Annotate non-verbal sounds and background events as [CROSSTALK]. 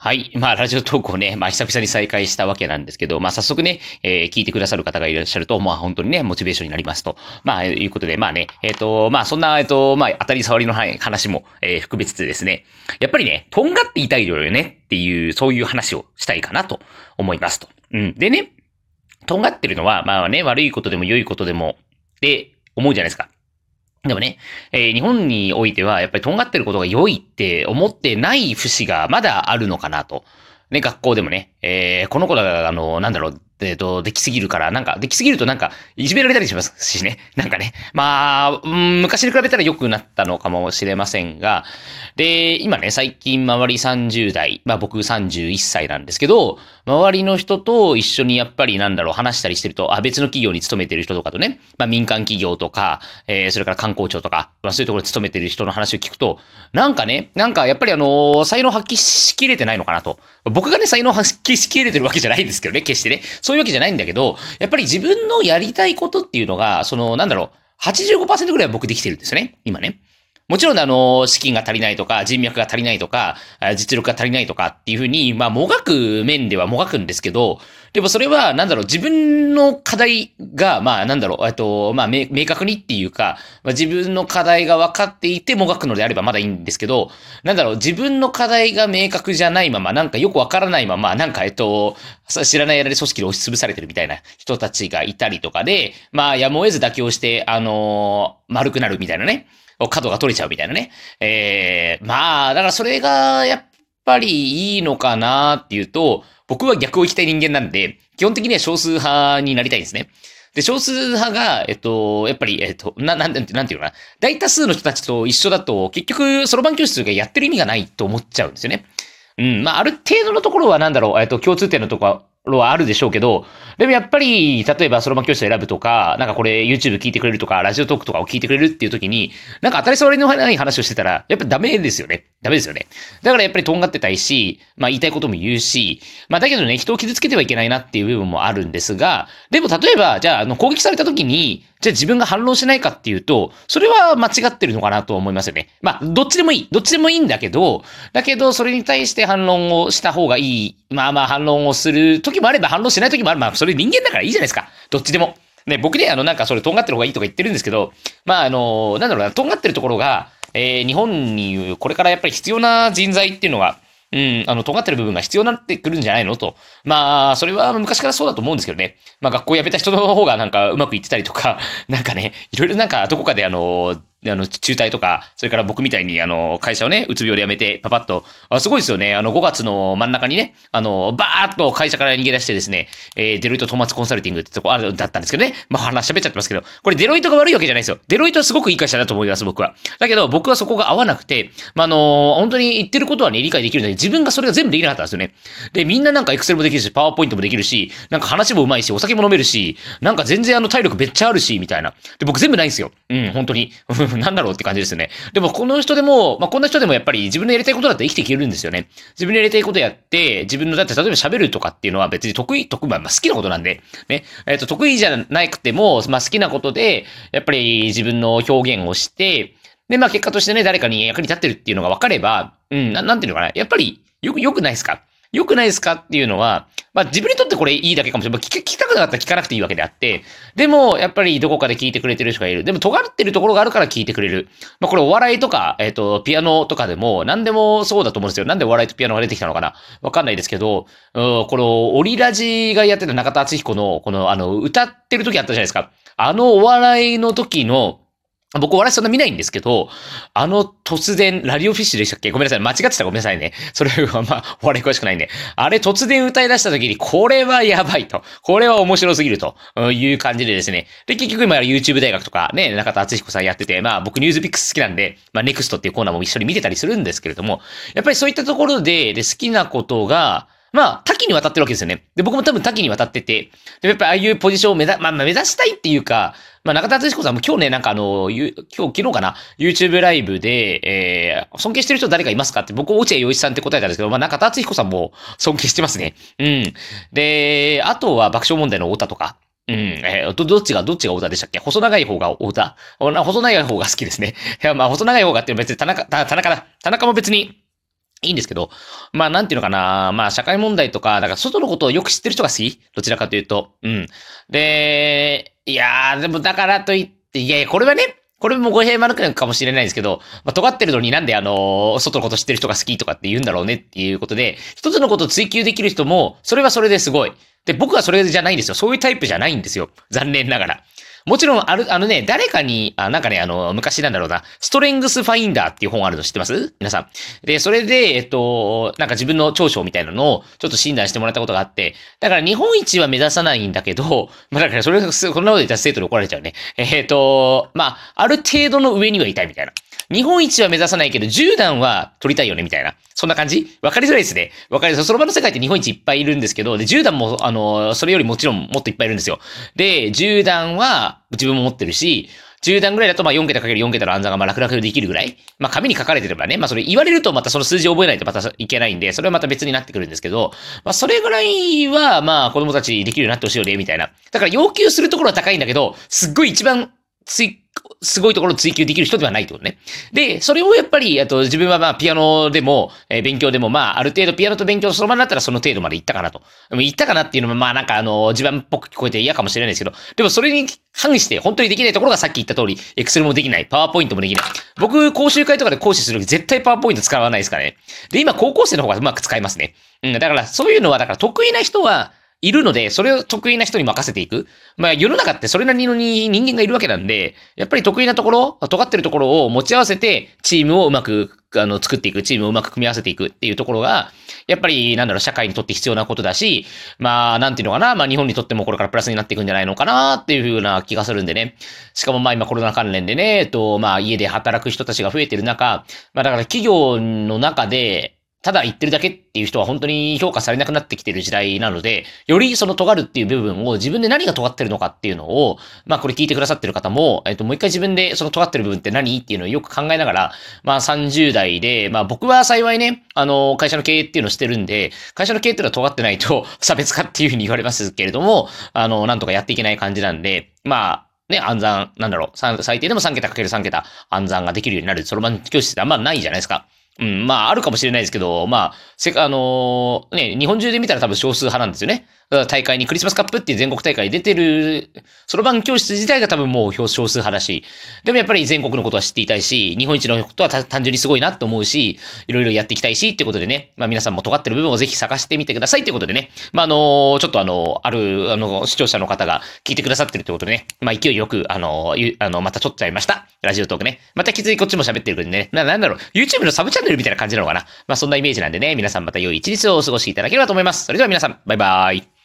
はい。まあ、ラジオ投稿ね、まあ、久々に再開したわけなんですけど、まあ、早速ね、えー、聞いてくださる方がいらっしゃると、まあ、本当にね、モチベーションになりますと。まあ、いうことで、まあね、えっ、ー、と、まあ、そんな、えっ、ー、と、まあ、当たり障りの話も、えー、含めつつですね、やっぱりね、とんがっていたいよねっていう、そういう話をしたいかなと思いますと。うん。でね、とんがってるのは、まあね、悪いことでも良いことでも、って思うじゃないですか。でもね、えー、日本においては、やっぱり尖ってることが良いって思ってない節がまだあるのかなと。ね、学校でもね、えー、この子ら、あの、なんだろう、えっ、と、できすぎるから、なんか、できすぎるとなんか、いじめられたりしますしね。なんかね。まあ、うん、昔に比べたら良くなったのかもしれませんが、で、今ね、最近周り30代、まあ僕31歳なんですけど、周りの人と一緒にやっぱりなんだろう、話したりしてると、あ、別の企業に勤めてる人とかとね、まあ民間企業とか、えー、それから観光庁とか、まあそういうところに勤めてる人の話を聞くと、なんかね、なんかやっぱりあの、才能発揮しきれてないのかなと。僕がね、才能発揮しきれてるわけじゃないんですけどね、決してね。そういうわけじゃないんだけど、やっぱり自分のやりたいことっていうのが、その、なんだろう、85%ぐらいは僕できてるんですよね。今ね。もちろん、あの、資金が足りないとか、人脈が足りないとか、実力が足りないとかっていうふうに、まあ、もがく面ではもがくんですけど、でもそれは、なんだろう、自分の課題が、まあ、なんだろう、えっと、まあ、明確にっていうか、まあ、自分の課題が分かっていてもがくのであればまだいいんですけど、なんだろう、自分の課題が明確じゃないまま、なんかよくわからないまま、なんか、えっと、知らないやられ組織で押し潰されてるみたいな人たちがいたりとかで、まあ、やむを得ず妥協して、あのー、丸くなるみたいなね。角が取れちゃうみたいなね。ええー、まあ、だからそれが、やっぱりいいのかなっていうと、僕は逆を行きたい人間なんで、基本的には少数派になりたいんですね。で、少数派が、えっと、やっぱり、えっと、な、なんて、なんていうのかな。大多数の人たちと一緒だと、結局、そろばん教室がやってる意味がないと思っちゃうんですよね。うん。まあ、ある程度のところはなんだろう、えっと、共通点のところろはあるでしょうけど、でもやっぱり、例えばそろばん教室を選ぶとか、なんかこれ YouTube 聞いてくれるとか、ラジオトークとかを聞いてくれるっていう時に、なんか当たり障りのない話をしてたら、やっぱダメですよね。ダメですよね。だからやっぱりとんがってたいし、まあ言いたいことも言うし、まあだけどね、人を傷つけてはいけないなっていう部分もあるんですが、でも例えば、じゃあ、あの、攻撃された時に、じゃあ自分が反論しないかっていうと、それは間違ってるのかなと思いますよね。まあ、どっちでもいい。どっちでもいいんだけど、だけど、それに対して反論をした方がいい。まあまあ反論をする時もあれば反論しない時もある。まあ、それ人間だからいいじゃないですか。どっちでも。ね、僕ね、あの、なんかそれとんがってる方がいいとか言ってるんですけど、まあ、あの、なんだろうな、とんがってるところが、えー、日本にこれからやっぱり必要な人材っていうのが、うん、あの、尖ってる部分が必要になってくるんじゃないの？と。まあ、それは昔からそうだと思うんですけどね。まあ、学校辞めた人の方がなんかうまくいってたりとか、[LAUGHS] なんかね、いろいろなんかどこかであの、あの、中退とか、それから僕みたいに、あの、会社をね、うつ病で辞めて、パパッと、あすごいですよね。あの、5月の真ん中にね、あの、バーッと会社から逃げ出してですね、えー、デロイトトーマツコンサルティングってとこある、だったんですけどね。まあ、話喋っちゃってますけど、これデロイトが悪いわけじゃないですよ。デロイトはすごくいい会社だと思います、僕は。だけど、僕はそこが合わなくて、まあ、あの、本当に言ってることはね、理解できるので、自分がそれが全部できなかったんですよね。で、みんななんかエクセルもできるし、パワーポイントもできるし、なんか話もうまいし、お酒も飲めるし、なんか全然あの体力めっちゃあるし、みたいな。で、僕全部ないんですよ。うん、本当に。なんだろうって感じです。ですね。でもこの人でも、まあ、こんな人でもやっぱり自分のやりたいことだって生きていけるんですよね。自分のやりたいことやって、自分の、だって例えば喋るとかっていうのは別に得意、得意、まあ、好きなことなんで、ね。えっ、ー、と、得意じゃなくても、まあ、好きなことで、やっぱり自分の表現をして、で、まあ、結果としてね、誰かに役に立ってるっていうのが分かれば、うん、ななんていうのかな。やっぱり、よく、よくないですか？良くないですか？っていうのは、まあ自分にとってこれいいだけかもしれない。聞きたくなかったら聞かなくていいわけであって、でもやっぱりどこかで聞いてくれてる人がいる。でも尖ってるところがあるから聞いてくれる。まあこれお笑いとか、えっ、ー、と、ピアノとかでも何でもそうだと思うんですよ。なんでお笑いとピアノが出てきたのかなわかんないですけど、うん、このオリラジがやってた中田敦彦の、このあの、歌ってる時あったじゃないですか。あのお笑いの時の、僕、お笑いそんな見ないんですけど、あの突然、ラリオフィッシュでしたっけ？ごめんなさい。間違ってたごめんなさいね。それはまあ、お笑い詳しくないんで。あれ突然歌い出した時に、これはやばいと。これは面白すぎるという感じでですね。で、結局今 YouTube 大学とかね、中田敦彦さんやってて、まあ僕ニュースピックス好きなんで、まあ NEXT っていうコーナーも一緒に見てたりするんですけれども、やっぱりそういったところで、で好きなことが、まあ、多岐にわたってるわけですよね。で、僕も多分多岐にわたってて、で、やっぱりああいうポジションを目指、まあ、目指したいっていうか、まあ、中田敦彦さんも今日ね、なんかあの、今日、昨日かな、YouTube ライブで、えー、尊敬してる人誰かいますかって、僕、落合陽一さんって答えたんですけど、まあ、中田敦彦さんも尊敬してますね。うん。で、あとは爆笑問題の太田とか、うん。えー、ど、どっちが、どっちが太田でしたっけ？細長い方が太田細長い方が好きですね。いや、まあ、細長い方がって別に田中、田中だ。田中も別に、いいんですけど、まあなんていうのかな、まあ社会問題とか、だから外のことをよく知ってる人が好き？どちらかというと。うん。で、いやー、でもだからといって、いやいや、これはね、これも語弊悪くなるかもしれないんですけど、まあ、尖ってるのになんであの、外のこと知ってる人が好きとかって言うんだろうね？っていうことで、一つのことを追求できる人も、それはそれですごい。で、僕はそれじゃないんですよ。そういうタイプじゃないんですよ。残念ながら。もちろん、ある、あのね、誰かに、あ、なんかね、あの、昔なんだろうな、ストレングスファインダーっていう本あるの知ってます？皆さん。で、それで、えっと、なんか自分の長所みたいなのを、ちょっと診断してもらったことがあって、だから日本一は目指さないんだけど、[LAUGHS] まあだからそれ、こんなこと言ったら生徒に怒られちゃうね。えっと、まあ、ある程度の上にはいたいみたいな。日本一は目指さないけど、10段は取りたいよね、みたいな。そんな感じ？わかりづらいですね。わかりづらい。その場の世界って日本一いっぱいいるんですけど、で、10段も、あの、それよりもちろんもっといっぱいいるんですよ。で、10段は自分も持ってるし、10段ぐらいだとまあ4桁かける4桁の暗算がまあ楽々できるぐらい。まあ紙に書かれてればね、まあそれ言われるとまたその数字を覚えないとまたいけないんで、それはまた別になってくるんですけど、まあそれぐらいはまあ子供たちできるようになってほしいよね、みたいな。だから要求するところは高いんだけど、すっごい一番つい、すごいところを追求できる人ではないってことね。で、それをやっぱり、あと自分はまあピアノでも、えー、勉強でもまあある程度ピアノと勉強そのままだったらその程度まで行ったかなと。でも行ったかなっていうのもまあなんかあの、自分っぽく聞こえて嫌かもしれないですけど、でもそれに反して本当にできないところがさっき言った通り、エクセルもできない、パワーポイントもできない。僕、講習会とかで講師するとき絶対パワーポイント使わないですからね。で、今高校生の方がうまく使いますね。うん、だからそういうのは、だから得意な人は、いるので、それを得意な人に任せていく。まあ世の中ってそれなりの人間がいるわけなんで、やっぱり得意なところ、尖ってるところを持ち合わせて、チームをうまく、あの、作っていく、チームをうまく組み合わせていくっていうところが、やっぱり、なんだろう、社会にとって必要なことだし、まあ、なんていうのかな、まあ日本にとってもこれからプラスになっていくんじゃないのかなっていうふうな気がするんでね。しかもまあ今コロナ関連でね、えっと、まあ家で働く人たちが増えてる中、まあだから企業の中で、ただ言ってるだけっていう人は本当に評価されなくなってきてる時代なので、よりその尖るっていう部分を自分で何が尖ってるのかっていうのを、まあこれ聞いてくださってる方も、えっともう一回自分でその尖ってる部分って何っていうのをよく考えながら、まあ30代で、まあ僕は幸いね、あの会社の経営っていうのをしてるんで、会社の経営っていうのは尖ってないと [LAUGHS] 差別化っていうふうに言われますけれども、あの、なんとかやっていけない感じなんで、まあ、ね、暗算、なんだろう、最低でも3桁かける3桁暗算ができるようになる、そろばん教室ってあんまないじゃないですか。うん、まあ、あるかもしれないですけど、まあ、せあのー、ね、日本中で見たら多分少数派なんですよね。大会にクリスマスカップっていう全国大会出てる、そろばん教室自体が多分もう少数派だし、でもやっぱり全国のことは知っていたいし、日本一のことは単純にすごいなと思うし、いろいろやっていきたいし、ってことでね、まあ皆さんも尖ってる部分をぜひ探してみてくださいってことでね、まああのちょっとあの、ある、あの、視聴者の方が聞いてくださってるってことでね、まあ勢いよく、あの、あの、また撮っちゃいました。ラジオトークね。また気づいこっちも喋ってるんでね、な、なんだろう、YouTube のサブチャンネルみたいな感じなのかな。まあそんなイメージなんでね、皆さんまた良い一日をお過ごしいただければと思います。それでは皆さん、バイバーイ。